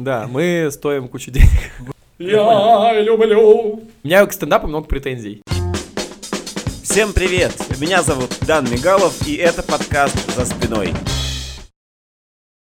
Да, мы стоим кучу денег. Я люблю. У меня к стендапу много претензий. Всем привет! Меня зовут Дан Мигалов, и это подкаст «За спиной».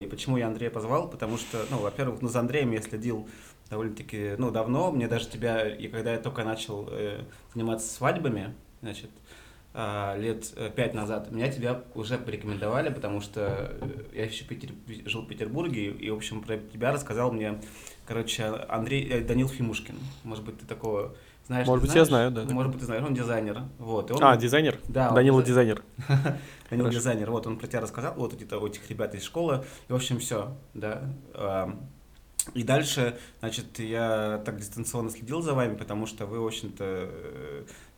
И почему я Андрея позвал? Потому что, ну, во-первых, ну, за Андреем я следил довольно-таки, ну, давно. Мне даже тебя, и когда я только начал э, заниматься свадьбами, значит, а, лет э, пять назад, меня тебя уже порекомендовали, потому что э, я еще Питер, жил в Петербурге, и, в общем, про тебя рассказал мне, короче, Андрей, э, Данил Фимушкин. Может быть, ты такого знаешь? Может быть, я знаешь? знаю, да. Может быть, ты знаешь, он дизайнер. Вот, он, А, дизайнер? Да, он Данила дизай- дизайнер. Данил Хорошо. дизайнер, вот он про тебя рассказал, вот где-то у этих ребят из школы, и в общем все, да. И дальше, значит, я так дистанционно следил за вами, потому что вы, в общем-то,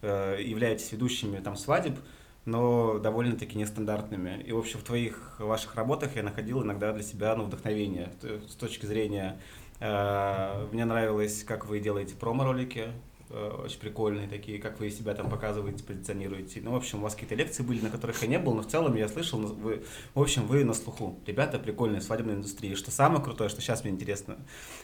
являетесь ведущими там свадеб, но довольно-таки нестандартными. И, в общем, в твоих ваших работах я находил иногда для себя ну, вдохновение с точки зрения... э, Мне нравилось, как вы делаете промо-ролики, э, очень прикольные такие, как вы себя там показываете, позиционируете. Ну, в общем, у вас какие-то лекции были, на которых я не был, но в целом я слышал, вы, в общем, вы на слуху. Ребята прикольные свадебной индустрии. Что самое крутое, что сейчас мне интересно,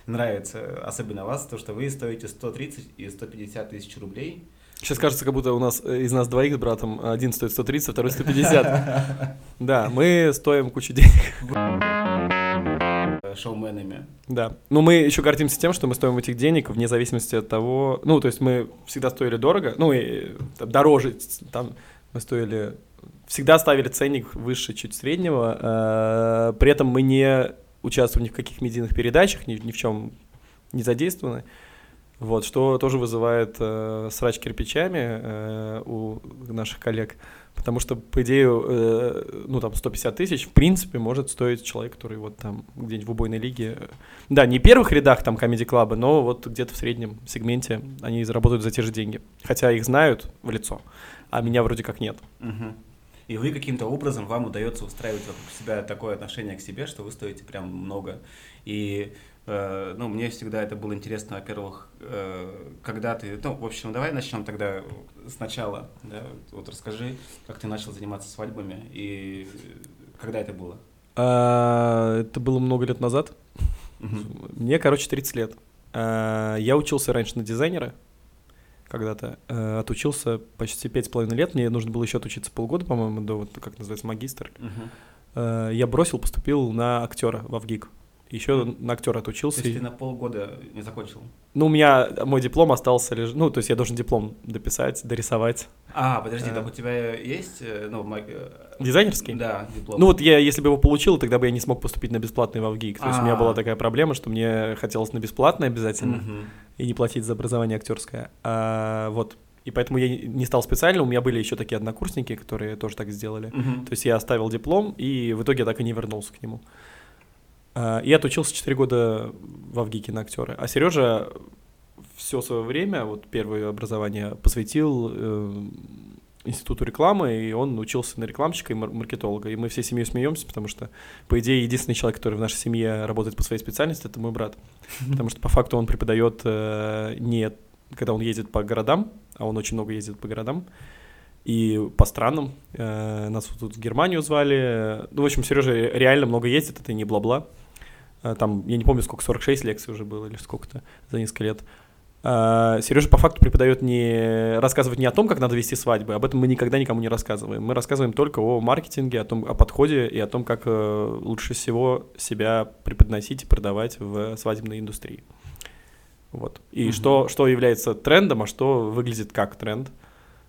нравится, особенно вас, то, что вы стоите 130 и 150 тысяч рублей. Сейчас кажется, как будто у нас э, из нас двоих с братом один стоит 130, а второй 150. Да, мы стоим кучу денег. э, шоуменами. Да. Ну, мы еще гордимся тем, что мы стоим этих денег вне зависимости от того... Ну, то есть мы всегда стоили дорого, ну, и э, там, дороже, там мы стоили... Всегда ставили ценник выше чуть среднего, при этом мы не участвовали ни в каких медийных передачах, ни, ни в чем не задействованы. Вот, что тоже вызывает э, срач кирпичами э, у наших коллег. Потому что, по идее, э, ну, там, 150 тысяч, в принципе, может стоить человек, который вот там где-нибудь в убойной лиге. Да, не в первых рядах там комедий клаба, но вот где-то в среднем сегменте они заработают за те же деньги. Хотя их знают в лицо, а меня вроде как нет. И вы каким-то образом, вам удается устраивать вокруг себя такое отношение к себе, что вы стоите прям много. И, ну, мне всегда это было интересно, во-первых, э, когда ты, ну, в общем, давай начнем тогда сначала, да, вот расскажи, как ты начал заниматься свадьбами и когда это было? А, Это было много лет назад. Мне, короче, 30 лет. А, Я учился раньше на дизайнера когда-то. э, Отучился почти пять с половиной лет. Мне нужно было еще отучиться полгода, по-моему, до, вот, как называется, магистр. Э, Я бросил, поступил на актера в ВГИК. Еще на актера То отучился. есть и- ты на полгода не закончил? Ну, у меня мой диплом остался леж... Ну, то есть я должен диплом дописать, дорисовать. А, подожди, Э. так у тебя есть, э, ну, ма- э, Дизайнерский? Да, диплом. Ну вот я, если бы его получил, тогда бы я не смог поступить на бесплатный в ВГИК. То есть у меня А. была такая проблема, что мне хотелось на бесплатный обязательно. Мгм. и не платить за образование актерское. А, вот. И поэтому я не стал специально. У меня были еще такие однокурсники, которые тоже так сделали. Мгм. То есть я оставил диплом, и в итоге так и не вернулся к нему. А, и отучился 4 года в Авгике на актера. А Сережа все свое время, вот первое образование, посвятил э, институту рекламы, и он учился на рекламщика и мар- маркетолога. И мы всей семьей смеемся, потому что, по идее, единственный человек, который в нашей семье работает по своей специальности, это мой брат. Потому что по факту он преподает э, не когда он ездит по городам, а он очень много ездит по городам и по странам. Э, нас тут в Германию звали. Ну, в общем, Сережа реально много ездит, это не бла-бла. Э, Там, я не помню, сколько, 46 лекций уже было или сколько-то за несколько лет. Сережа по факту преподает не рассказывает не о том, как надо вести свадьбы, об этом мы никогда никому не рассказываем. Мы рассказываем только о маркетинге, о том, о подходе и о том, как э, лучше всего себя преподносить и продавать в свадебной индустрии. Вот. И Мгм. что, что является трендом, а что выглядит как тренд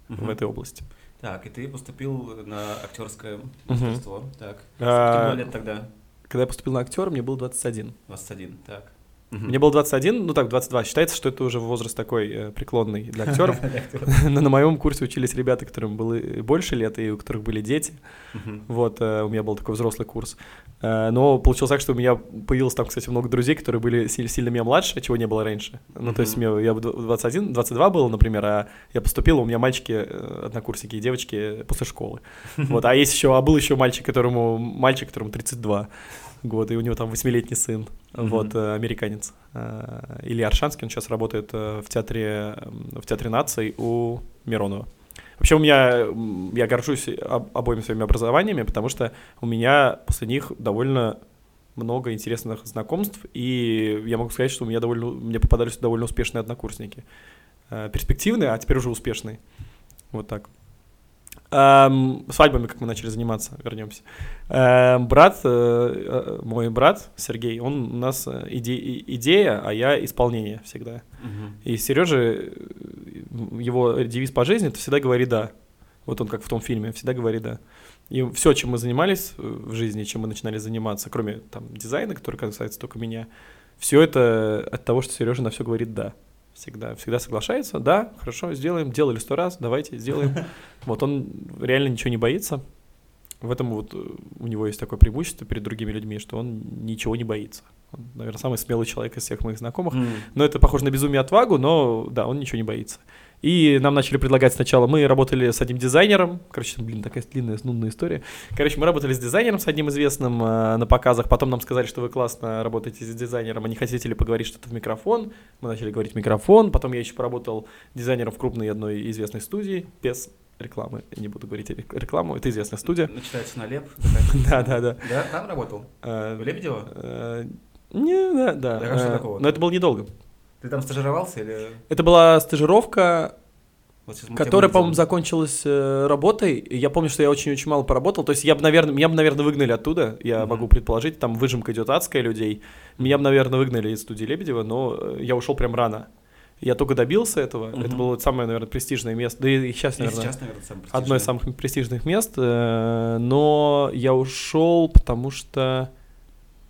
в Мгм. этой области. Так, и ты поступил на актерское мастерство. Так. А, Сколько было лет тогда? Когда я поступил на актера, мне было 21. 21. Так. Мгм. Мне было 21, ну так, 22. Считается, что это уже возраст такой э, преклонный для актеров. Но на моем курсе учились ребята, которым было и больше лет, и у которых были дети. Вот, э, у меня был такой взрослый курс. Э, Но получилось так, что у меня появилось там, кстати, много друзей, которые были си- сильно меня младше, чего не было раньше. Ну, то есть мне, я бы дв- 21, 22 был, например, а я поступил, у меня мальчики, э, однокурсники и девочки после школы. Вот, а есть еще, а был еще мальчик, которому, мальчик, которому 32 года, и у него там восьмилетний сын, Мгм. вот, э, американец. Э, Илья Аршанский, он сейчас работает э, в театре, в театре наций у Миронова. Вообще у меня, я горжусь об- обоими своими образованиями, потому что у меня после них довольно много интересных знакомств, и я могу сказать, что у меня довольно, мне попадались довольно успешные однокурсники. Перспективные, а теперь уже успешные. Вот так. Эм, свадьбами, как мы начали заниматься, вернемся. Эм, брат, э, э, мой брат Сергей, он у нас э, иде- идея, а я исполнение всегда. Мгм. И Сережа, его девиз по жизни, это всегда говори да. Вот он как в том фильме, всегда говори да. И все, чем мы занимались э, в жизни, чем мы начинали заниматься, кроме там дизайна, который касается только меня, все это от того, что Сережа на все говорит да. Всегда, всегда соглашается, да, хорошо, сделаем, делали сто раз, давайте, сделаем. Вот он реально ничего не боится. В этом вот э, у него есть такое преимущество перед другими людьми, что он ничего не боится. Он, наверное, самый смелый человек из всех моих знакомых. М. Но это похоже на безумие отвагу, но да, он ничего не боится. И нам начали предлагать сначала, мы работали с одним дизайнером, короче, блин, такая длинная, нудная история. Короче, мы работали с дизайнером, с одним известным э, на показах, потом нам сказали, что вы классно работаете с дизайнером, а не хотите ли поговорить что-то в микрофон. Мы начали говорить в микрофон, потом я еще поработал дизайнером в крупной одной известной студии, без рекламы, не буду говорить рек- рекламу, это известная студия. Начинается налеп. Да-да-да. Да, там работал? Э, В Лебедево? Э, Не, да, да. Да, а что Э, такого? Но это было недолго. Ты там стажировался или... Это была стажировка, Вот которая, по-моему, закончилась э, работой. И Я помню, что я очень-очень мало поработал. То есть я бы, наверное, меня бы, наверное, выгнали оттуда. Я Мгм. могу предположить, там выжимка идет адская людей. Меня бы, наверное, выгнали из студии Лебедева, но э, я ушел прям рано. Я только добился этого. Это Мгм. было самое, наверное, престижное место. Да и сейчас, И наверное, сейчас, наверное, одно из самых престижных мест. э, Но я ушел, потому что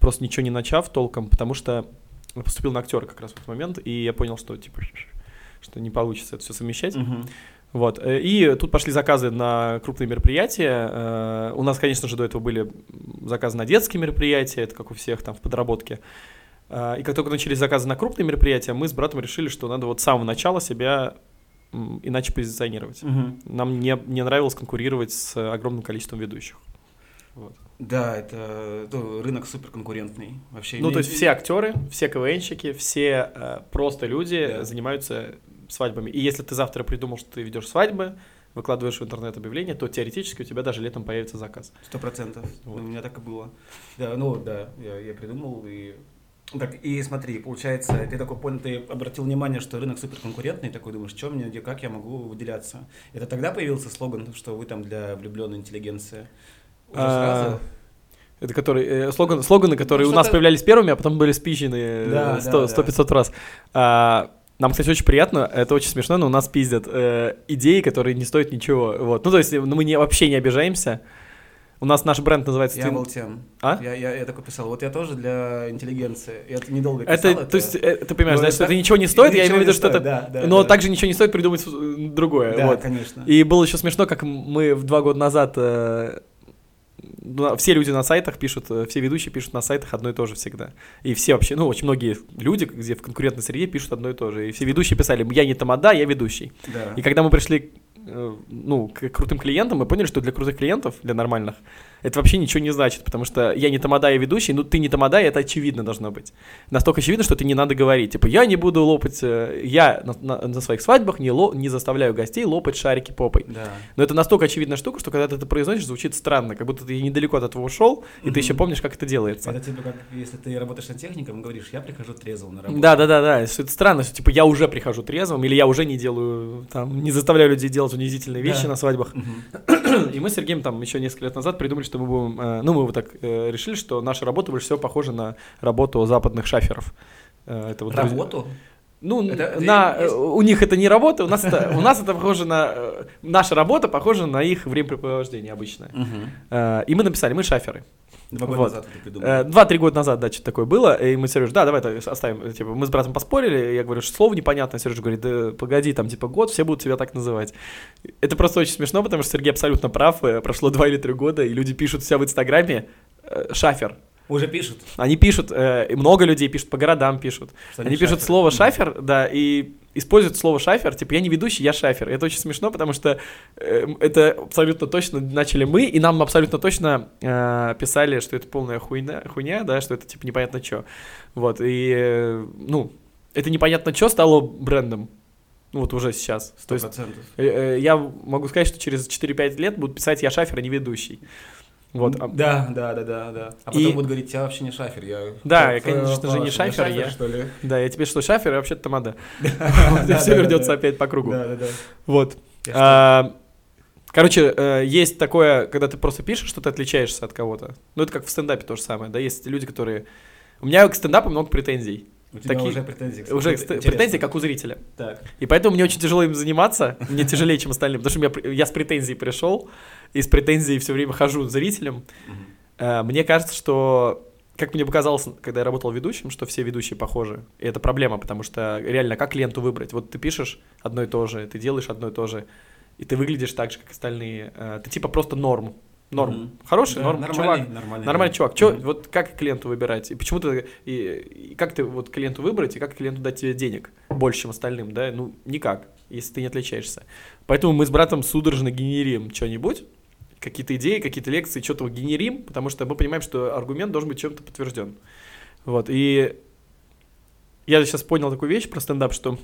просто ничего не начав толком, потому что поступил на актера как раз в этот момент, и я понял, что типа что не получится это все совмещать. Мгм. Вот. э, И тут пошли заказы на крупные мероприятия. Э, У нас, конечно же, до этого были заказы на детские мероприятия, это как у всех там в подработке. Э, И как только начались заказы на крупные мероприятия, мы с братом решили, что надо вот с самого начала себя иначе позиционировать. Мгм. Нам не, не нравилось конкурировать с огромным количеством ведущих. Вот. Да, это ну, рынок суперконкурентный. Вообще, Ну, то есть все актеры, все КВНщики, все э, просто люди Да. занимаются свадьбами. И если ты завтра придумал, что ты ведешь свадьбы, выкладываешь в интернет объявление, то теоретически у тебя даже летом появится заказ. Сто процентов. Вот. У меня так и было. Да, ну да, я, я придумал и... Так, и смотри, получается, ты такой понял, ты обратил внимание, что рынок суперконкурентный, такой думаешь, что мне, где, как я могу выделяться. Это тогда появился слоган, что вы там для влюбленной интеллигенции? А? Это который, э, слоган, слоганы, которые Ну, у нас появлялись первыми, а потом были спичены э, Да, сто- да, да. 100-500 раз. А, нам, кстати, очень приятно, это очень смешно, но у нас пиздят э, идеи, которые не стоят ничего. Вот. Ну, то есть, ну, мы не, вообще не обижаемся. У нас наш бренд называется... Я был тем. А? Я, я, я такой писал, вот я тоже для интеллигенции. Я это недолго писал. Это, то есть, э, ты понимаешь, Ну, значит, это- это ничего не стоит, я имею в виду, что это... да, да, но да. также ничего не стоит придумать э, другое. Да, вот. конечно. И было еще смешно, как мы в два года назад... э, все люди на сайтах пишут, э, все ведущие пишут на сайтах одно и то же всегда. И все вообще, ну, очень многие люди, где в конкурентной среде, пишут одно и то же. И все ведущие писали, я не тамада, я ведущий. Да. И когда мы пришли ну, к крутым клиентам, мы поняли, что для крутых клиентов, для нормальных, это вообще ничего не значит, потому что я не тамада, я ведущий, ну ты не тамада, это очевидно должно быть. Настолько очевидно, что ты не надо говорить. Типа, я не буду лопать, э, я на, на- на своих свадьбах не, ло- не заставляю гостей лопать шарики попой. Да. Но это настолько очевидная штука, что когда ты это произносишь, звучит странно, как будто ты недалеко от этого ушел, и ты Мгм. еще помнишь, как это делается. Это типа как, если ты работаешь сантехником, говоришь, я прихожу трезвым на работу. Да, да, да, да. Это странно, что типа я уже прихожу трезвым, или я уже не делаю, там, не заставляю людей делать унизительные вещи Да. на свадьбах. Мгм. И мы с Сергеем там еще несколько лет назад придумали, что мы будем, э, ну мы вот так э, решили, что наша работа больше всего похожа на работу западных шаферов. Э, Это вот Работу? Ну, Это- на, есть- э, у них это не работа, у нас это, у нас это похоже на, э, наша работа похожа на их времяпрепровождение обычное. Э, И мы написали, мы шаферы. Два года Вот. назад это Э, придумал. Два-три года назад, да, что-то такое было, и мы с Сережей, да, давай это оставим, типа, мы с братом поспорили, я говорю, что слово непонятно, Сережа говорит, да погоди, там, типа, год, все будут тебя так называть. Это просто очень смешно, потому что Сергей абсолютно прав, э, прошло два или три года, и люди пишут себя в Инстаграме э, шафер. Уже пишут. Они пишут, э, и много людей пишут, по городам пишут. Они пишут шаферы. слово шафер, да, и используют слово шафер, типа я не ведущий, я шафер. Это очень смешно, потому что э, это абсолютно точно начали мы, и нам абсолютно точно э, писали, что это полная хуйня, хуйня, да, что это типа непонятно что. Вот, и, э, ну, это непонятно что стало брендом. Ну, вот уже сейчас. То Сто есть э, э, я могу сказать, что через 4-5 лет будут писать я шафер, а не ведущий. Вот. а- Да, да, да, да, да. А потом И- будут говорить, я вообще не шафер, я... Да, я, конечно же, не шафер, я- что ли? Да, я тебе что, шафер, а вообще-то тамада. Да, Все вернется опять по кругу. Да, да, да. Вот. А, Короче, э, есть такое, когда ты просто пишешь, что ты отличаешься от кого-то. Ну, это как в стендапе то же самое, да, есть люди, которые... У меня к стендапу много претензий. У тебя такие- уже претензии. кстати, Уже интересно. претензии, как у зрителя. Так. И поэтому мне очень тяжело им заниматься, мне тяжелее, чем остальным, потому что я, я с претензией пришел, и с претензией все время хожу зрителям. Э, Мне кажется, что, как мне показалось, когда я работал ведущим, что все ведущие похожи. И это проблема, потому что реально, как ленту выбрать? Вот ты пишешь одно и то же, ты делаешь одно и то же, и ты выглядишь так же, как остальные. Э, Ты типа просто норм. Норм. Мгм. Хороший, Да, норм, нормальный, чувак. Нормальный, Нормальный да. чувак. Чё, Мгм. вот как клиенту выбирать? И почему ты, и, и как ты вот клиенту выбрать, и как клиенту дать тебе денег больше, чем остальным, да? Ну, никак, если ты не отличаешься. Поэтому мы с братом судорожно генерим что-нибудь, какие-то идеи, какие-то лекции, что-то генерим, потому что мы понимаем, что аргумент должен быть чем-то подтвержден. Вот, и я сейчас понял такую вещь про стендап, что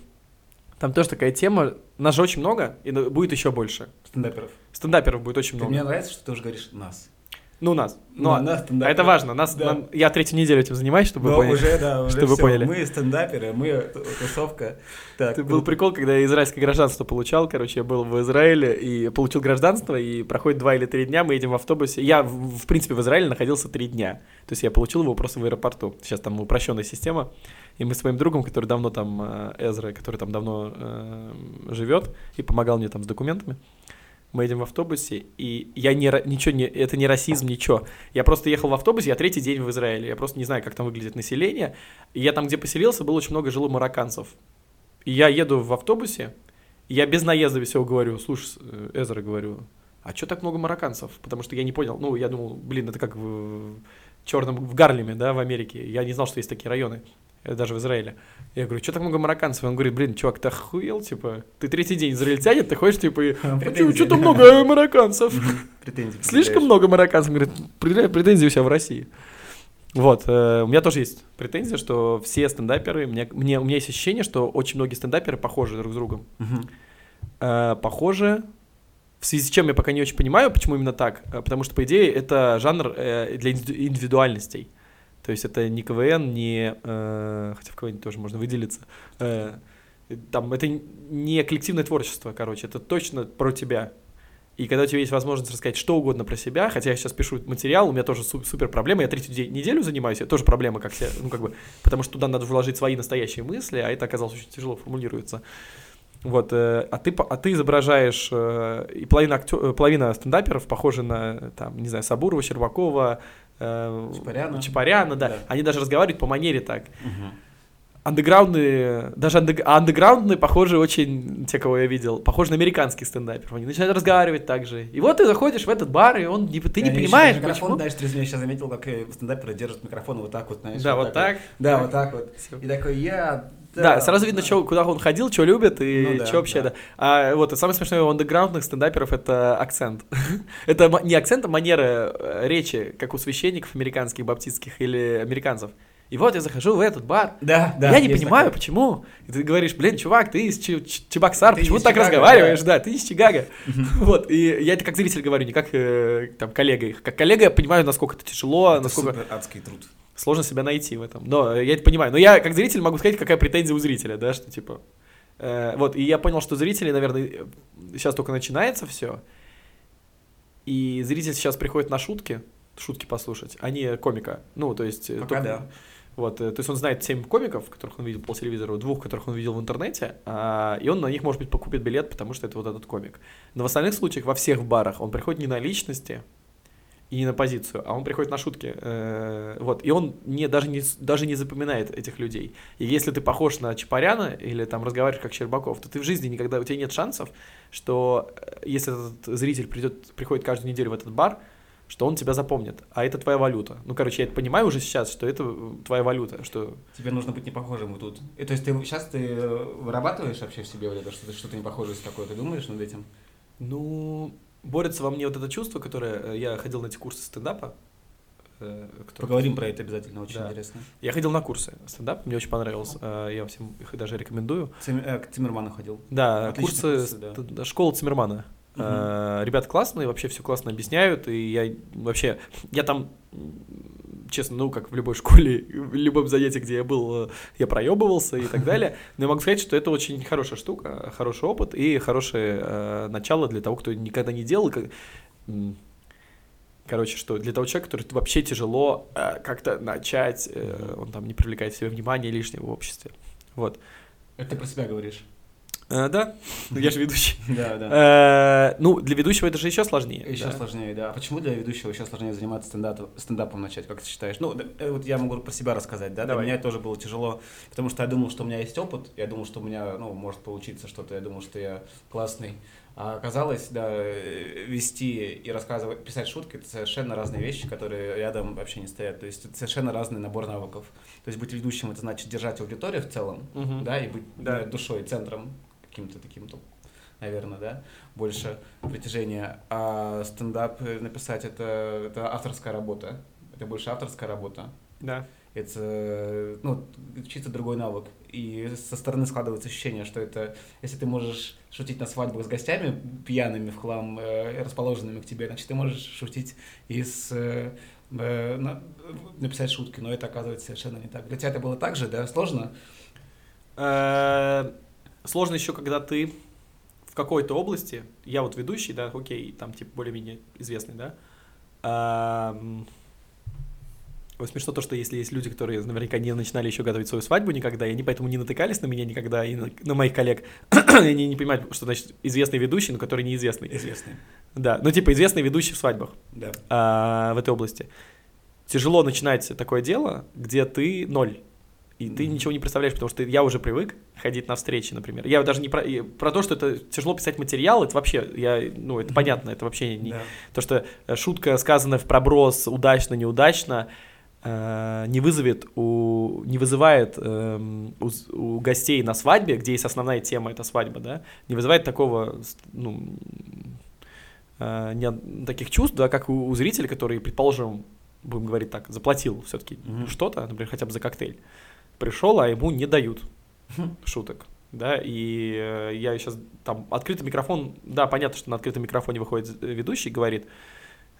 там тоже такая тема, нас же очень много, и будет еще больше. Стендаперов. Стендаперов будет очень Ты- много. Мне нравится, что ты уже говоришь «нас». Ну, нас. Ну, На- а- нас, стендаперы. это важно. Нас, Да. нам- я третью неделю этим занимаюсь, чтобы Но вы поняли. уже, да, уже чтобы вы всё. поняли. Мы стендаперы, мы тусовка. Так, Это был прикол, когда я израильское гражданство получал. Короче, я был в Израиле и получил гражданство, и проходит два или три дня, мы едем в автобусе. Я, в, в принципе, в Израиле находился три дня. То есть я получил его просто в аэропорту. Сейчас там упрощенная система. И мы с моим другом, который давно там, э, Эзра, который там давно э, живет и помогал мне там с документами, мы едем в автобусе, и я не, ничего не, это не расизм, ничего. Я просто ехал в автобусе, я третий день в Израиле, я просто не знаю, как там выглядит население. И я там, где поселился, было очень много жило марокканцев. И я еду в автобусе, и я без наезда всего говорю, слушай, э, Эзра, говорю, а что так много марокканцев? Потому что я не понял, ну, я думал, блин, это как в черном, в Гарлеме, да, в Америке. Я не знал, что есть такие районы, даже в Израиле. Я говорю, что так много марокканцев? Он говорит, блин, чувак, ты охуел, типа, ты третий день израильтянин, ты ходишь, типа, а Претензии. что-то много марокканцев? Слишком много марокканцев. Говорит, предъявляю претензии у себя в России. Вот, э, у меня тоже есть претензия, что все стендаперы, мне, мне, у меня есть ощущение, что очень многие стендаперы похожи друг с другом. Э, похожи, в связи с чем я пока не очень понимаю, почему именно так, э, потому что, по идее, это жанр э, для инди- индивидуальностей. То есть это не КВН, не... э, хотя в КВН тоже можно выделиться. э, там, это не коллективное творчество, короче, это точно про тебя. И когда у тебя есть возможность рассказать что угодно про себя, хотя я сейчас пишу материал, у меня тоже су- супер проблема, я третью де- неделю занимаюсь, это тоже проблема, как себя, ну как бы, потому что туда надо вложить свои настоящие мысли, а это оказалось очень тяжело формулируется. Вот, э, а ты, а ты изображаешь, э, и половина, актё- э, половина стендаперов похожи на, там, не знаю, Сабурова, Щербакова, э, Чапаряна. Чапаряна, да. Да. Они даже разговаривают по манере так. Мгм. Андеграундные, даже андег- а андеграундные похожи очень, те, кого я видел, похожи на американских стендаперов. Они начинают разговаривать так же. И вот ты заходишь в этот бар, и он, не- ты не Они еще понимаешь, Микрофон, почему. дальше ты я сейчас заметил, как э, стендаперы держат микрофон вот так вот, знаешь. Да, вот так. Да, вот так вот. Всё. И такой, я... Да, сразу видно, да. чё- куда он ходил, что любит и Ну да, что вообще, да. да. А вот и самое смешное у андеграундных стендаперов это акцент. это не акцент, а манера э, речи, как у священников американских, баптистских или американцев. И вот я захожу в этот бар, Да, да. я не понимаю, такое. почему. И ты говоришь, блин, чувак, ты из Чи- Чебоксар, Ты почему ты так Чикаго, разговариваешь? Да. ты из Чикаго. Вот, и я это как зритель говорю, не как э, там коллега их. Как коллега я понимаю, насколько это тяжело, Это насколько адский труд. Сложно себя найти в этом. Но я это понимаю. Но я как зритель могу сказать, какая претензия у зрителя, да, что типа... э, вот, и я понял, что зрители, наверное, сейчас только начинается все. И зритель сейчас приходит на шутки, шутки послушать, а не комика. Ну, то есть... э, Пока только- да. Вот, э, то есть он знает 7 комиков, которых он видел по телевизору, двух, которых он видел в интернете, а, и он на них, может быть, покупит билет, потому что это вот этот комик. Но в остальных случаях, во всех барах, он приходит не на личности и на позицию, а он приходит на шутки. э, вот, и он не, даже, не, даже не запоминает этих людей. И если ты похож на Чапаряна или там разговариваешь как Щербаков, то ты в жизни никогда, у тебя нет шансов, что э, если этот зритель придет, приходит каждую неделю в этот бар, что он тебя запомнит, а это твоя валюта. Ну, короче, я это понимаю уже сейчас, что это э, твоя валюта, что... Тебе нужно быть непохожим вот тут. И, то есть ты сейчас ты вырабатываешь вообще в себе вот это, что-то, что-то непохожесть такое, ты думаешь над этим? Ну, борется во мне вот это чувство, которое... э, Я ходил на эти курсы стендапа. э, которые- Поговорим про это обязательно, очень Да. интересно. Я ходил на курсы стендап, мне очень понравилось. э, Я всем их даже рекомендую. Цим- э, к Циммерману ходил. Да, Отличные курсы, курсы, да. школа Циммермана. Э, Ребята классные, вообще все классно объясняют, и я вообще, я там, честно, ну, как в любой школе, в любом занятии, где я был, э, я проебывался и так далее, но я могу сказать, что это очень хорошая штука, хороший опыт и хорошее э, начало для того, кто никогда не делал, как- Короче, что для того человека, который вообще тяжело э, как-то начать, э, он там не привлекает себе внимания лишнего в обществе. Вот. Это ты про себя говоришь. Э, да, ну, я же ведущий. Да, да. Э, Ну, для ведущего это же еще сложнее. Еще сложнее, да. А почему для ведущего еще сложнее заниматься стендапом, стендапом начать, как ты считаешь? Ну, э, вот я могу про себя рассказать, да. Для меня тоже было тяжело, потому что я думал, что у меня есть опыт, я думал, что у меня, ну, может получиться что-то, я думал, что я классный. А оказалось, да, вести и рассказывать, писать шутки это совершенно разные вещи, которые рядом вообще не стоят. То есть это совершенно разный набор навыков. То есть быть ведущим это значит держать аудиторию в целом, Мгм. да, и быть Да. э, душой, центром каким-то таким, то, наверное, да, больше притяжения. А стендап э, написать это, это авторская работа. Это больше авторская работа. Да. Это э, ну, чисто другой навык. И со стороны складывается ощущение, что это, если ты можешь шутить на свадьбах с гостями пьяными в хлам, э, расположенными к тебе, значит, ты можешь шутить и с, э, э, на- написать шутки, но это оказывается совершенно не так. Для тебя это было так же, да? Сложно? Сложно еще, когда ты в какой-то области, я вот ведущий, да, окей, там типа более-менее известный, да. Ам, Вот смешно то, что если есть люди, которые наверняка не начинали еще готовить свою свадьбу никогда, и они поэтому не натыкались на меня никогда, и на, на моих коллег, они не понимают, что значит известный ведущий, но который неизвестный. Известный. Да, ну типа известный ведущий в свадьбах. Да. а, в этой области. Тяжело начинать такое дело, где ты ноль. И ты ничего не представляешь, потому что я уже привык ходить на встречи, например. Я даже не про, про то, что это тяжело писать материал, это вообще, я, ну, это понятно, это вообще не, Да. то, что э, шутка, сказанная в проброс, удачно, неудачно, э, не вызовет у, не вызывает эм, у, у гостей на свадьбе, где есть основная тема, это свадьба, да, не вызывает такого, ну, э, не, таких чувств, да, как у, у зрителя, который, предположим, будем говорить так, заплатил все-таки Мгм. что-то, например, хотя бы за коктейль, пришел, а ему не дают Мгм. шуток. Да, и э, я сейчас там открытый микрофон, да, понятно, что на открытом микрофоне выходит э, ведущий и говорит,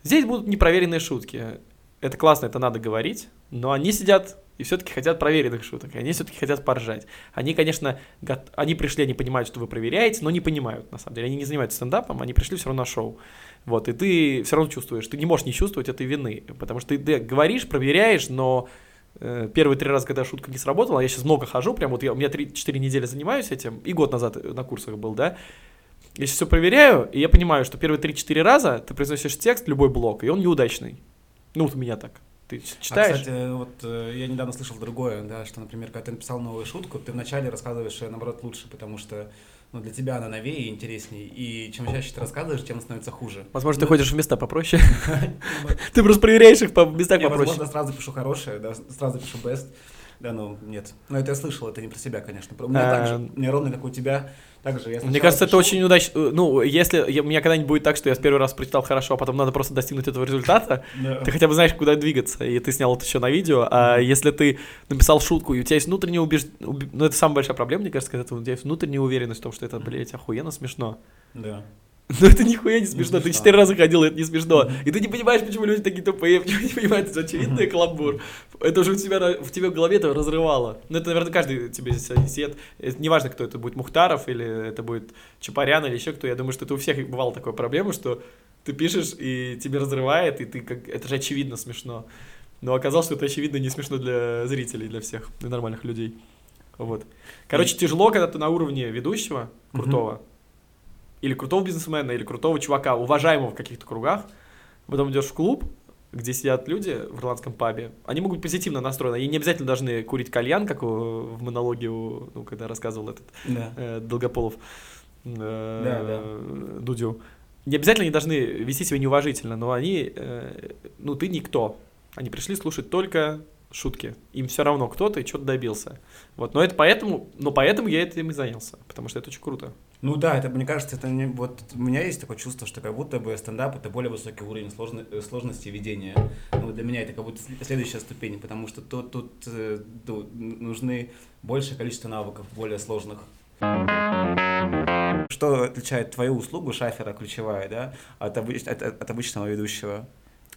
здесь будут непроверенные шутки. Это классно, это надо говорить, но они сидят и все-таки хотят проверенных шуток, и они все-таки хотят поржать. Они, конечно, гот- они пришли, они понимают, что вы проверяете, но не понимают, на самом деле. Они не занимаются стендапом, они пришли все равно на шоу. Вот, и ты все равно чувствуешь, ты не можешь не чувствовать этой вины, потому что ты, ты говоришь, проверяешь, но первые три раза, когда шутка не сработала, я сейчас много хожу, прям вот я, у меня 3-4 недели занимаюсь этим, и год назад э, на курсах был, да, я сейчас все проверяю, и я понимаю, что первые 3-4 раза ты произносишь текст, любой блок, и он неудачный. Ну, вот у меня так. Ты читаешь, А, кстати, вот э, я недавно слышал другое, да, что, например, когда ты написал новую шутку, ты вначале рассказываешь, ее, наоборот, лучше, потому что ну, для тебя она новее и интереснее, и чем чаще ты рассказываешь, тем становится хуже. возможно, ты Ну, ходишь в места попроще. Ты просто проверяешь их по местам Я, попроще. возможно, сразу пишу хорошее, сразу пишу best. Да, ну, нет. Но это я слышал, это не про себя, конечно. У меня А, так же, меня ровно как у тебя, так же. Я Мне кажется, это пишу- очень удачно. Ну, если я- у меня когда-нибудь будет так, что я с первый раз прочитал хорошо, а потом надо просто достигнуть этого результата, ты хотя бы знаешь, куда двигаться, и ты снял это еще на видео. А если ты написал шутку, и у тебя есть внутренняя убежденность, ну, это самая большая проблема, мне кажется, когда ты- у тебя есть внутренняя уверенность в том, что это, блядь, охуенно смешно. Да. Но это нихуя не смешно. Ты четыре раза ходил, и это не смешно. И ты не понимаешь, почему люди такие тупые, почему не понимают, это очевидный каламбур. Это уже у тебя в тебе в голове это разрывало. Ну, это, наверное, каждый тебе сидит. Это неважно, кто это будет, Мухтаров или это будет Чапарян или еще кто. Я думаю, что это у всех бывала такая проблема, что ты пишешь, и тебе разрывает, и ты как... Это же очевидно смешно. Но оказалось, что это очевидно не смешно для зрителей, для всех, для нормальных людей. Вот. Короче, тяжело, когда ты на уровне ведущего, крутого, или крутого бизнесмена, или крутого чувака, уважаемого в каких-то кругах, потом идешь в клуб, где сидят люди в ирландском пабе, они могут быть позитивно настроены, они не обязательно должны курить кальян, как в монологе, ну, когда рассказывал этот Да. э, Долгополов э, Да, Дудю. Не обязательно они должны вести себя неуважительно, но они, э, ну, ты никто. Они пришли слушать только шутки. Им все равно, кто ты, что-то добился. Вот, но это поэтому, но поэтому я этим и занялся, потому что это очень круто. Ну да, это, мне кажется, это не... Вот у меня есть такое чувство, что как будто бы стендап — это более высокий уровень сложно- э, сложности ведения. Ну, для меня это как будто след- следующая ступень, потому что тут, тут э, ну, нужны большее количество навыков, более сложных. что отличает твою услугу шафера ключевая, да, от, обыч- от, от обычного ведущего?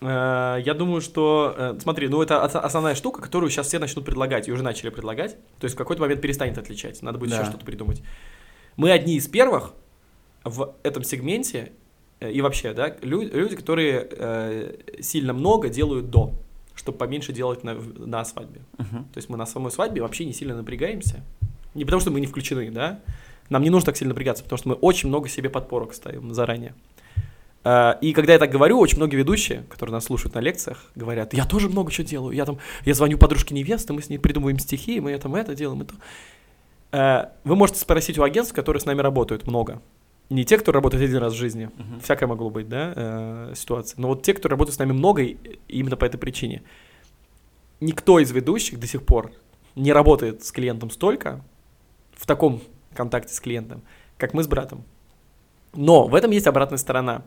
Э, Я думаю, что, э, смотри, ну это ос- основная штука, которую сейчас все начнут предлагать, и уже начали предлагать. То есть в какой-то момент перестанет отличать, надо будет Да. еще что-то придумать. Мы одни из первых в этом сегменте, э, и вообще, да, лю- люди, которые э, сильно много делают до, чтобы поменьше делать на, на свадьбе. Мгм. То есть мы на самой свадьбе вообще не сильно напрягаемся. Не потому, что мы не включены, да. Нам не нужно так сильно напрягаться, потому что мы очень много себе подпорок ставим заранее. А, И когда я так говорю, очень многие ведущие, которые нас слушают на лекциях, говорят, я тоже много чего делаю. Я там, я звоню подружке невесты, мы с ней придумываем стихи, мы там это делаем, и то. А, Вы можете спросить у агентств, которые с нами работают много. Не те, кто работает один раз в жизни. Мгм. Всякое могло быть, да, э, ситуация. Но вот те, кто работает с нами много, и именно по этой причине. Никто из ведущих до сих пор не работает с клиентом столько, в таком контакте с клиентом, как мы с братом. Но в этом есть обратная сторона.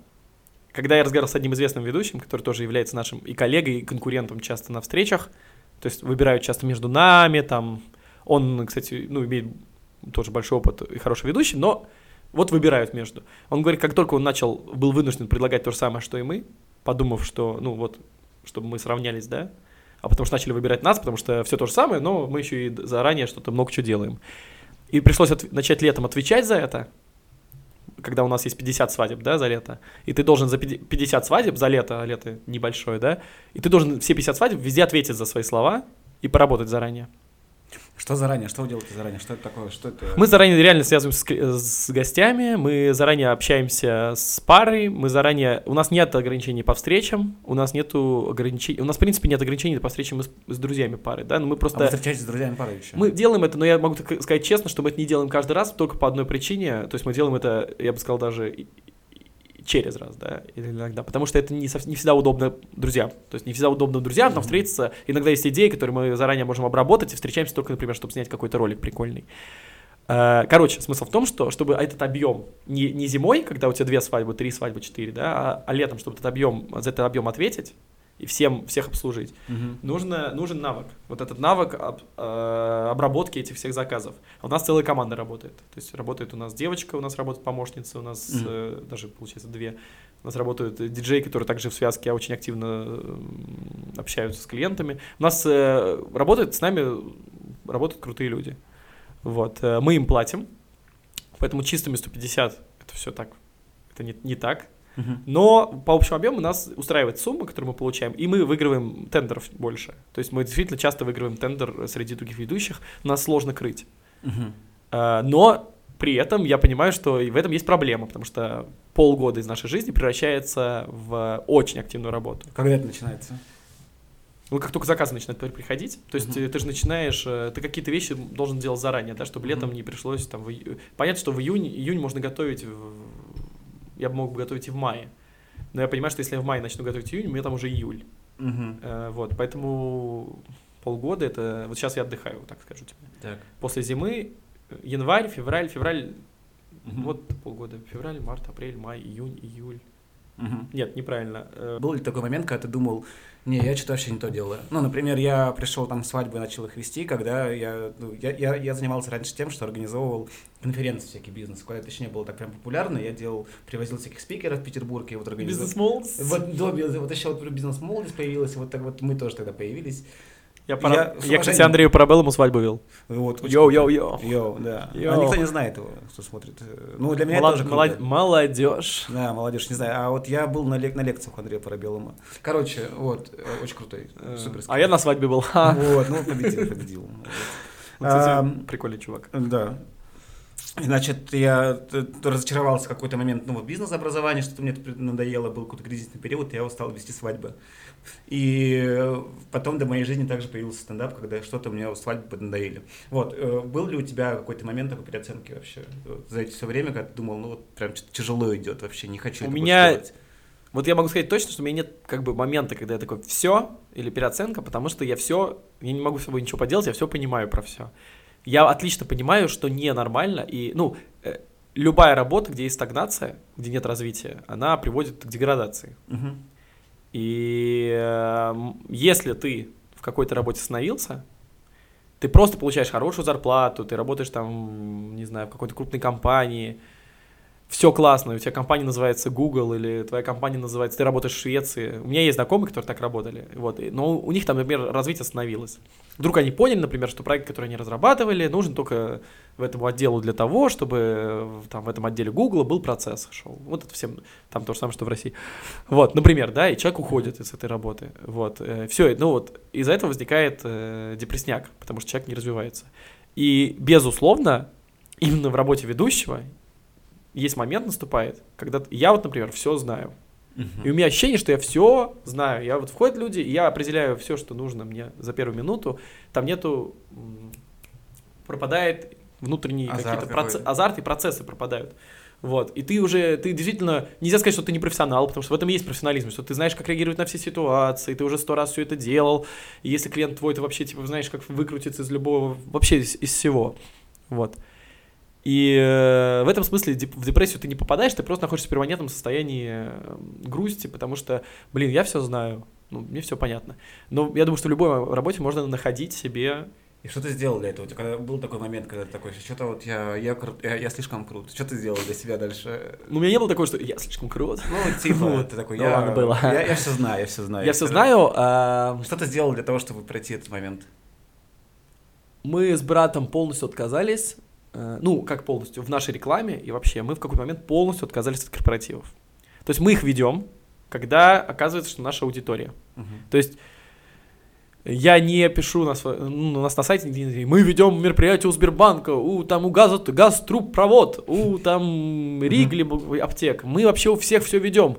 Когда я разговаривал с одним известным ведущим, который тоже является нашим и коллегой, и конкурентом часто на встречах, то есть выбирают часто между нами, там, он, кстати, ну, имеет тоже большой опыт и хороший ведущий, но вот выбирают между. Он говорит, как только он начал, был вынужден предлагать то же самое, что и мы, подумав, что, ну вот, чтобы мы сравнялись, да, а потому что начали выбирать нас, потому что все то же самое, но мы еще и заранее что-то много чего делаем. И пришлось отв- начать летом отвечать за это, когда у нас есть 50 свадеб, да, за лето, и ты должен за пяти- 50 свадеб за лето, а лето небольшое, да, и ты должен все 50 свадеб везде ответить за свои слова и поработать заранее. Что заранее? Что вы делаете заранее? Что это такое? Что это? Мы заранее реально связываемся с, с гостями, мы заранее общаемся с парой, мы заранее... У нас нет ограничений по встречам, у нас нету ограничений... У нас, в принципе, нет ограничений по встречам с, с друзьями пары, да, но мы А просто... вы встречаетесь с друзьями пары еще? Мы делаем это, но я могу сказать честно, что мы это не делаем каждый раз только по одной причине. То есть мы делаем это, я бы сказал, даже через раз, да, иногда. Потому что это не, не всегда удобно друзьям. То есть не всегда удобно друзьям там встретиться. Иногда есть идеи, которые мы заранее можем обработать и встречаемся только, например, чтобы снять какой-то ролик прикольный. Э, Короче, смысл в том, что чтобы этот объем не, не зимой, когда у тебя две свадьбы, три свадьбы, четыре, да, а, а летом, чтобы этот объем, за этот объем ответить и всем, всех обслужить, Мгм. нужно, нужен навык. Вот этот навык об- э, обработки этих всех заказов. А у нас целая команда работает. То есть работает у нас девочка, у нас работает помощница, у нас Мгм. э, даже, получается, две. У нас работают э, диджеи, которые также в связке очень активно общаются с клиентами. У нас э, работает с нами, работают крутые люди. Вот. э, Мы им платим, поэтому чистыми 150 это все так. Это не, не так. Но по общему объему нас устраивает сумма, которую мы получаем, и мы выигрываем тендеров больше. То есть мы действительно часто выигрываем тендер среди других ведущих, нас сложно крыть. А, Но при этом я понимаю, что и в этом есть проблема, потому что полгода из нашей жизни превращается в очень активную работу. Когда это начинается? Ну, как только заказы начинают при- приходить, то есть э, ты же начинаешь, э, ты какие-то вещи должен делать заранее, да, чтобы летом не пришлось там... в Понятно, что в июне, июнь можно готовить, я бы мог бы готовить и в мае, но я понимаю, что если я в мае начну готовить июнь, у меня там уже июль. Э, Вот, поэтому полгода это... Вот сейчас я отдыхаю, так скажу тебе. Так. После зимы э, январь, февраль, февраль, Мгм. вот полгода. Февраль, март, апрель, май, июнь, июль. Мгм. Нет, неправильно. Э, Был ли такой момент, когда ты думал, не, я что-то вообще не то делаю? Ну, например, я пришел там в свадьбу и начал их вести, когда я, ну, я, я, я занимался раньше тем, что организовывал конференции всякий бизнес. Когда это еще не было так прям популярно, я делал, привозил всяких спикеров в Петербург и вот организовал. Бизнес-молодость? Вот, до бизнес- вот еще вот бизнес-молодость появилась, вот так вот мы тоже тогда появились. Я, пора... я я, кстати, Андрею Парабеллому свадьбу вел. Вот, Йоу-йоу-йоу. Йоу, да. Йоу. А никто не знает его, кто смотрит. Ну, для меня Молод- тоже круто. Молодежь. Да, молодежь, не знаю. А вот я был на, лек- на лекциях Андрея Парабеллума. Короче, вот, э, очень крутой, Э, суперский. А я на свадьбе был. Вот, ну, победил, победил. Вот. Кстати, Ам, прикольный чувак. Да. Значит, я т- разочаровался в какой-то момент, ну, вот бизнес-образование, что-то мне это надоело, был какой-то кризисный период, я стал вести свадьбы. И э, потом до моей жизни также появился стендап, когда что-то мне свадьбы поднадоели. Вот, э, был ли у тебя какой-то момент такой переоценки вообще за эти все время, когда ты думал, ну, вот прям что-то тяжело идет вообще, не хочу У это меня делать? Вот я могу сказать точно, что у меня нет как бы момента, когда я такой все или переоценка, потому что я все, я не могу с собой ничего поделать, я все понимаю про все. Я отлично понимаю, что ненормально, и, ну, э, любая работа, где есть стагнация, где нет развития, она приводит к деградации. Мгм. И э, если ты в какой-то работе остановился, ты просто получаешь хорошую зарплату, ты работаешь там, не знаю, в какой-то крупной компании, все классно, у тебя компания называется Google или твоя компания называется, ты работаешь в Швеции. У меня есть знакомые, которые так работали, вот, но у них там, например, развитие остановилось. Вдруг они поняли, например, что проект, который они разрабатывали, нужен только в этому отделу для того, чтобы э, там в этом отделе Google был процесс шел. Вот это всем, там то же самое, что в России. Вот, например, да, и человек уходит из этой работы. Вот, все, ну вот, из-за этого возникает э, депрессняк, потому что человек не развивается. И, безусловно, именно в работе ведущего есть момент наступает, когда я вот, например, все знаю. И у меня ощущение, что я все знаю. Я вот входят люди, и я определяю все, что нужно мне за первую минуту. Там нету пропадает внутренние Азарт какие-то проц- какой-то. азарт и процессы пропадают. Вот. И ты уже, ты действительно, нельзя сказать, что ты не профессионал, потому что в этом есть профессионализм, что ты знаешь, как реагировать на все ситуации, ты уже сто раз все это делал, и если клиент твой, ты вообще, типа, знаешь, как выкрутиться из любого, вообще из, из всего. Вот. И э, в этом смысле деп- в депрессию ты не попадаешь, ты просто находишься в перманентном состоянии э, грусти, потому что, блин, я все знаю, ну, мне все понятно. Но я думаю, что в любой работе можно находить себе И что ты сделал для этого? У тебя когда был такой момент, когда ты такой, что-то вот я, я, крут, я, я слишком крут. Что ты сделал для себя дальше? Ну, у меня не было такого, что я слишком крут. Ну, типа, Вот. ты такой, Ну, я, ладно, было. я, я все знаю, я все знаю. Я все знаю. а, Что ты сделал для того, чтобы пройти этот момент? Мы с братом полностью отказались, ну, как полностью, в нашей рекламе и вообще, мы в какой-то момент полностью отказались от корпоративов. То есть мы их ведем, когда оказывается, что наша аудитория. То есть я не пишу на сво- ну, у нас на сайте, мы ведем мероприятие у Сбербанка, у там у газа, газ труб провод, у там Ригли аптек. Мы вообще у всех все ведем.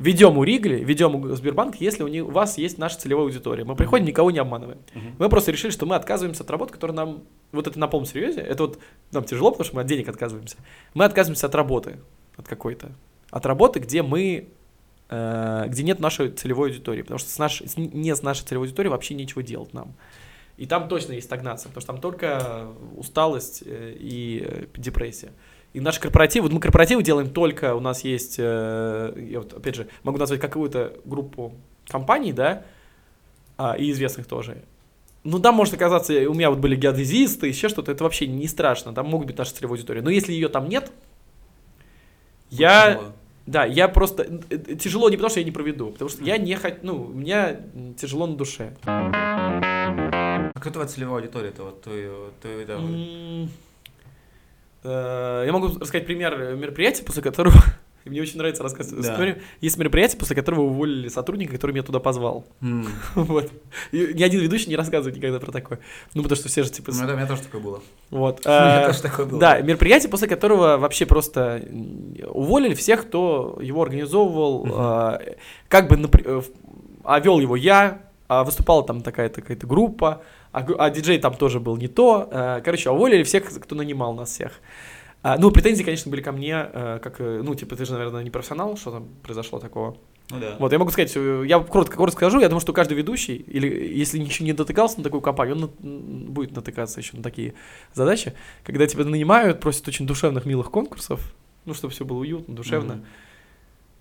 Ведем у Ригли, ведем у Сбербанка, если у, них, у вас есть наша целевая аудитория. Мы приходим, никого не обманываем. Мы просто решили, что мы отказываемся от работы, которая нам, вот это на полном серьезе, это вот нам тяжело, потому что мы от денег отказываемся. Мы отказываемся от работы, от какой-то. От работы, где мы, э, где нет нашей целевой аудитории, потому что с нашей, с- не с нашей целевой аудиторией вообще нечего делать нам. И там точно есть стагнация, потому что там только усталость э, и э, депрессия. И наши корпоративы, вот мы корпоративы делаем только, у нас есть, э, я вот опять же могу назвать какую-то группу компаний, да, а, и известных тоже. Ну, там может оказаться, у меня вот были геодезисты, еще что-то, это вообще не страшно, там могут быть наша целевая аудитория. Но если ее там нет, я, да, я просто, э, э, тяжело не потому, что я не проведу, потому что я не хочу, ну, мне м, тяжело на душе. А кто твоя целевая аудитория-то? Вот ты, ты, да, Я могу рассказать пример мероприятия, после которого мне очень нравится рассказывать Да. историю. Есть мероприятие, после которого уволили сотрудника, который меня туда позвал. М. Вот. И ни один ведущий не рассказывает никогда про такое. Ну, потому что все же типа... Ну, это у меня тоже такое было. Вот. У меня э, тоже такое было. Да, мероприятие, после которого вообще просто уволили всех, кто его организовывал, а, как бы, э, а вел его я, а выступала там такая-то какая-то группа, а, а диджей там тоже был не то. э, Короче, уволили всех, кто нанимал нас всех. А, Ну, претензии, конечно, были ко мне, э, как, э, ну, типа, ты же, наверное, не профессионал, что там произошло такого. Ну да. Вот, я могу сказать, я коротко, коротко скажу, я думаю, что каждый ведущий, или если ничего не дотыкался на такую компанию, он на- будет натыкаться еще на такие задачи, когда тебя нанимают, просят очень душевных, милых конкурсов, ну, чтобы все было уютно, душевно. Мгм.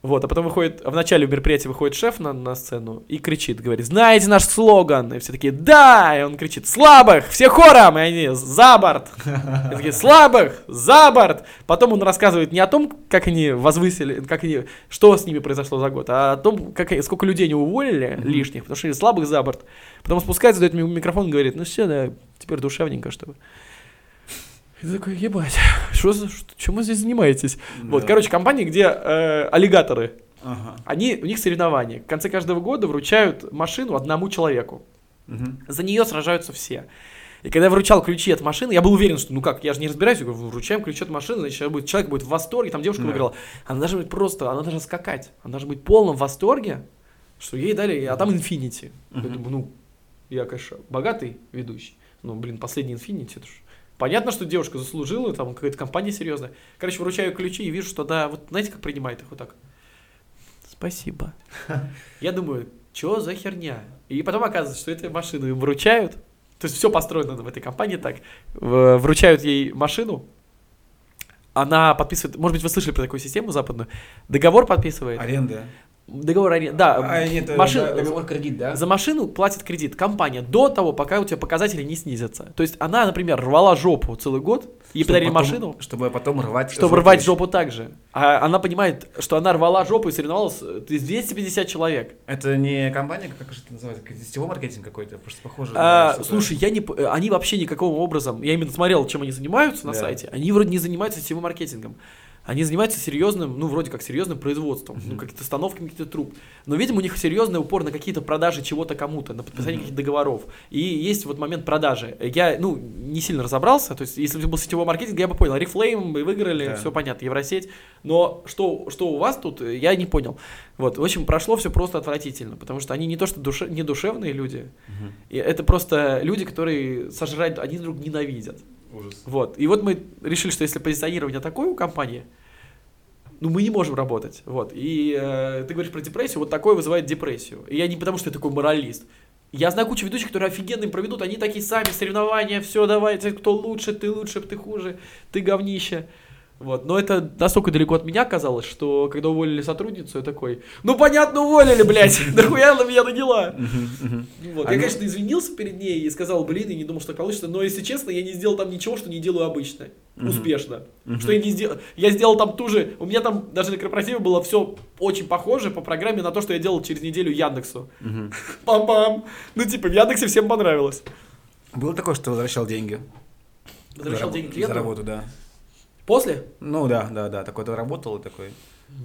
Вот, а потом выходит, а в начале мероприятия выходит шеф на, на сцену и кричит, говорит, знаете наш слоган? И все такие, да! И он кричит, слабых, все хором! И они, за борт! И такие, слабых, за борт! Потом он рассказывает не о том, как они возвысили, как они, что с ними произошло за год, а о том, как, сколько людей они уволили лишних, потому что они слабых за борт. Потом спускается, дает микрофон и говорит, ну все, да, теперь душевненько, чтобы... И ты такой, ебать, что за, что- чем вы здесь занимаетесь? Вот, Да. короче, компании, где э, аллигаторы, Ага. они, у них соревнования. В конце каждого года вручают машину одному человеку. Мгм. За нее сражаются все. И когда я вручал ключи от машины, я был уверен, что ну как, я же не разбираюсь, я говорю, вручаем ключи от машины, значит, будет, человек будет в восторге, там девушка Да. выиграла. Она должна быть просто, она должна скакать, она должна быть в полном восторге, что ей дали, а там Infinity. Я Мгм. думаю, ну, я, конечно, богатый ведущий, ну, блин, последний Infinity, это ж Понятно, что девушка заслужила, там какая-то компания серьезная. Короче, вручаю ключи и вижу, что да, вот знаете, как принимает их вот так. Спасибо. Я думаю, что за херня? И потом оказывается, что эту машину им вручают. То есть все построено в этой компании так. Вручают ей машину. Она подписывает, может быть, вы слышали про такую систему западную. Договор подписывает. Аренда. Договор аренды, да. А, нет, машин- да, договор кредит, да? За машину платит кредит компания до того, пока у тебя показатели не снизятся. То есть она, например, рвала жопу целый год, ей Чтобы подарили потом- машину, Чтобы потом рвать чтобы рвать жопу так же. А она понимает, что она рвала жопу и соревновалась э, то есть 250 человек. Это не компания, как же это называется, сетевой маркетинг какой-то, просто похоже. А, на слушай, я не, э, они вообще никаким образом, я именно смотрел, чем они занимаются на Да. сайте, они вроде не занимаются сетевым маркетингом. Они занимаются серьезным, ну, вроде как серьезным производством, ну, какие-то установками каких-то труб. Но, видимо, у них серьезный упор на какие-то продажи чего-то кому-то, на подписание Мгм. каких-то договоров. И есть вот момент продажи. Я, ну, не сильно разобрался, то есть, если бы был сетевой маркетинг, я бы понял. Reflame бы выиграли, Да. все понятно, Евросеть. Но что, что у вас тут, я не понял. Вот, в общем, прошло все просто отвратительно, потому что они не то что душе, не душевные люди, Мгм. и это просто люди, которые сожрать один друг ненавидят. Ужас. Вот. И вот мы решили, что если позиционирование такое у компании, ну, мы не можем работать. Вот. И э, ты говоришь про депрессию, вот такое вызывает депрессию. И я не потому, что я такой моралист. Я знаю кучу ведущих, которые офигенно им проведут, они такие сами, соревнования, все, давайте, кто лучше, ты лучше, ты хуже, ты говнище. Вот. Но это настолько далеко от меня оказалось, что когда уволили сотрудницу, я такой, ну понятно, уволили, блядь, нахуя на меня наняла? Вот. А Я, ну- конечно, извинился перед ней и сказал, блин, я не думал, что так получится, но, если честно, я не сделал там ничего, что не делаю обычно, успешно. Что я не сделал. Я сделал там ту же, у меня там даже на корпоративе было все очень похоже по программе на то, что я делал через неделю Яндексу. Пам-пам. Ну, типа, в Яндексе всем понравилось. Было такое, что возвращал деньги? Возвращал деньги клиенту. За работу, да. После? Ну да, да, да. Такой-то работал и такой.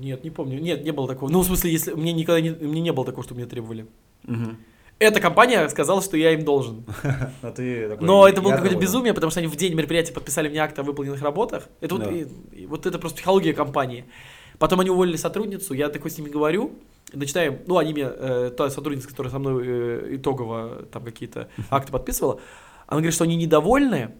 Нет, не помню. Нет, не было такого. Ну, в смысле, если мне никогда не, мне не было такого, что мне требовали. Мгм. Эта компания сказала, что я им должен. А ты такой, Но это было какое-то безумие, потому что они в день мероприятия подписали мне акт о выполненных работах. Это вот, Да. и- и вот это просто психология компании. Потом они уволили сотрудницу, я такой с ними говорю, начинаем, ну, они мне, э, та сотрудница, которая со мной э, итогово там какие-то акты подписывала, она говорит, что они недовольны,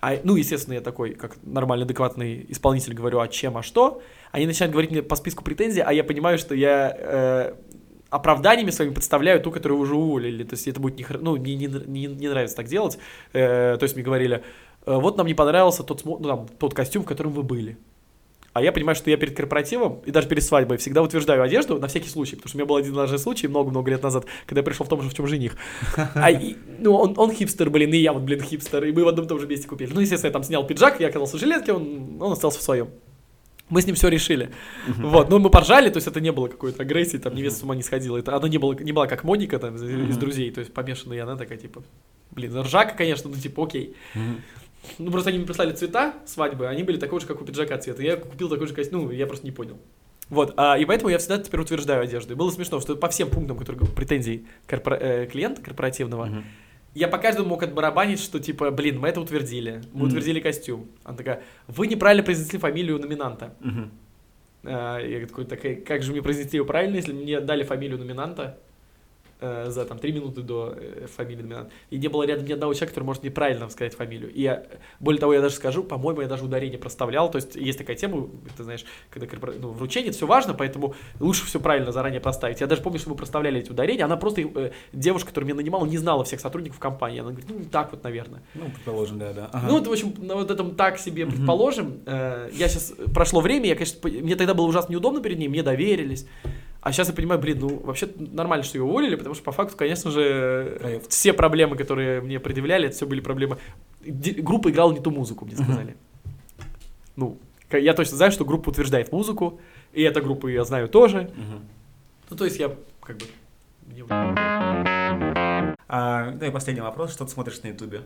а, ну, естественно, я такой, как нормальный, адекватный исполнитель, говорю, а чем, а что. Они начинают говорить мне по списку претензий, а я понимаю, что я э, оправданиями своими подставляю ту, которую уже уволили. То есть это будет не, ну, мне не, не, не нравится так делать. Э, то есть мне говорили, «Э, вот нам не понравился тот, ну, там, тот костюм, в котором вы были. А я понимаю, что я перед корпоративом и даже перед свадьбой всегда утверждаю одежду на всякий случай, потому что у меня был один даже случай много-много лет назад, когда я пришел в том же, в чем жених. А, и, ну, он, он хипстер, блин, и я вот, блин, хипстер, и мы в одном и том же месте купили. Ну, естественно, я там снял пиджак, я оказался в жилетке, он, он остался в своем. Мы с ним все решили. Вот, ну мы поржали, то есть это не было какой-то агрессии, там невеста с ума не сходила. Это она не, было, не была как Моника там из, из Мгм. друзей, то есть помешанная, она такая, типа, блин, ржака, конечно, ну типа, окей. Мгм. Ну, просто они мне прислали цвета свадьбы, они были такой же, как у пиджака цвета. Я купил такой же костюм, ну, я просто не понял. Вот, а, и поэтому я всегда теперь утверждаю одежду. И было смешно, что по всем пунктам, которые претензий корпора- э, клиента корпоративного, Мгм. я по каждому мог отбарабанить, что типа, блин, мы это утвердили, мы Мгм. утвердили костюм. Она такая, вы неправильно произнесли фамилию номинанта. Мгм. А, Я такой, такая, как же мне произнести ее правильно, если мне дали фамилию номинанта э, за там три минуты до э, фамилии номинанта. И не было рядом ни одного человека, который может неправильно сказать фамилию. И я, более того, я даже скажу, по-моему, я даже ударение проставлял. То есть есть такая тема, ты знаешь, когда ну, вручение, все важно, поэтому лучше все правильно заранее проставить. Я даже помню, что мы проставляли эти ударения. Она просто, э, девушка, которая меня нанимала, не знала всех сотрудников компании. Она говорит, ну, так вот, наверное. Ну, предположим, да, да. Ага. Ну, вот, в общем, на вот этом так себе предположим. Э, я сейчас, прошло время, я, конечно, мне тогда было ужасно неудобно перед ней, мне доверились. А сейчас я понимаю, блин, ну, вообще нормально, что ее уволили, потому что по факту, конечно же, Проект. все проблемы, которые мне предъявляли, это все были проблемы. Ди- группа играла не ту музыку, мне сказали. Ну, к- я точно знаю, что группа утверждает музыку, и эта группа я знаю тоже. Мгм. Ну, то есть я как бы... А, да и последний вопрос. Что ты смотришь на Ютубе?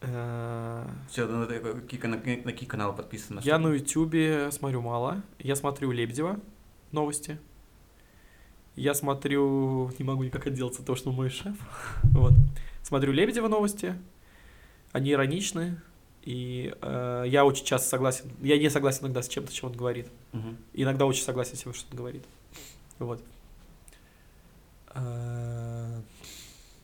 Все, на, какие, кана- на какие каналы подписан? Я на Ютубе смотрю мало. Я смотрю Лебедева новости. Я смотрю... Не могу никак отделаться от того, что мой шеф. Вот. Смотрю Лебедева новости. Они ироничны. И э, я очень часто согласен. Я не согласен иногда с чем-то, чем он говорит. Мгм. Иногда очень согласен с тем, что он говорит. Вот. Э,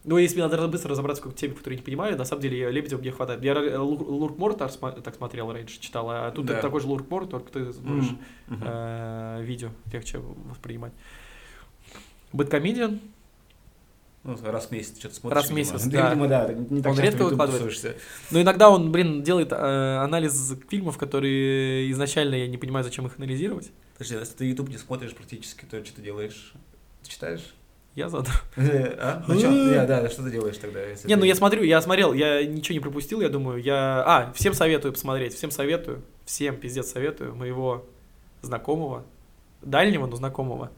Ну, если мне надо быстро разобраться в какой-то теме, которую я не понимаю, на самом деле я Лебедева мне хватает. Я э, Лур- Лурк Мортар сма- так смотрел раньше, читал, а тут Да. такой же Лурк Мор, только ты Мгм. Мгм. э, видео легче воспринимать. Бэткомедиан. Ну, раз в месяц что-то смотришь. Раз в видимо. месяц, Ты, да. видимо, да. Не так Он редко выкладывает. Но иногда он, блин, делает э, анализ фильмов, которые изначально я не понимаю, зачем их анализировать. Подожди, если ты YouTube не смотришь практически, то что ты делаешь? Ты читаешь? Я задал. Э, А? Ну что? Да, да, что ты делаешь тогда? Не, ну я смотрю, я смотрел, я ничего не пропустил, я думаю, я... А, всем советую посмотреть, всем советую, всем пиздец советую, моего знакомого, дальнего, но знакомого,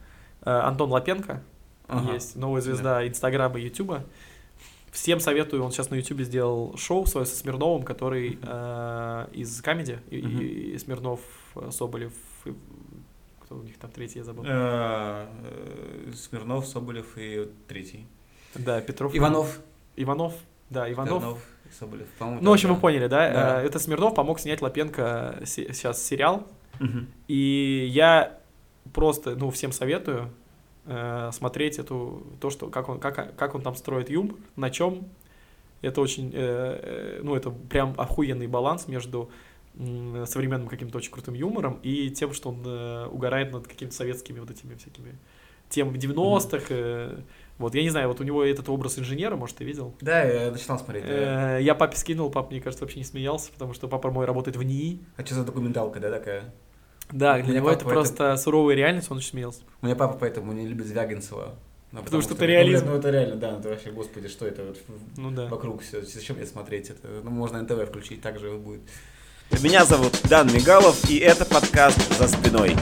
э, Антон Лапенко, Ага. есть новая звезда Инстаграма и Ютуба. Всем советую, он сейчас на Ютубе сделал шоу свое со Смирновым, который э, из Камеди, и, и- Смирнов, э, Соболев, кто у них там третий, я забыл. Э, э, Смирнов, Соболев и третий. Да, Петров. Иванов. Иванов, да, Иванов. Иванов и Соболев. По-моему, Ну, в общем, да. вы поняли, да? Да. Э, Это Смирнов помог снять Лапенко се- сейчас сериал. И я просто, ну, всем советую э, смотреть эту, то, что, как он, как, как он там строит юмор, на чем. Это очень, э, э, ну, это прям охуенный баланс между современным каким-то очень крутым юмором и тем, что он э, угорает над какими-то советскими вот этими всякими темами 90-х. э, вот, я не знаю, вот у него этот образ инженера, может, ты видел? Да, я начинал смотреть. да. Э, Я папе скинул, папа, мне кажется, вообще не смеялся, потому что папа мой работает в НИИ. А что за документалка, да, такая? Да, для него это это- просто суровая реальность, он очень смеялся. У меня папа поэтому не любит Звягинцева. Ну, Потому что это ну, реализм. Ну, это реально, да, это вообще, господи, что это вот Ну да. вокруг все. Зачем мне смотреть это? Ну, можно НТВ включить, так же будет. Меня зовут Дан Мигалов, и это подкаст «За спиной».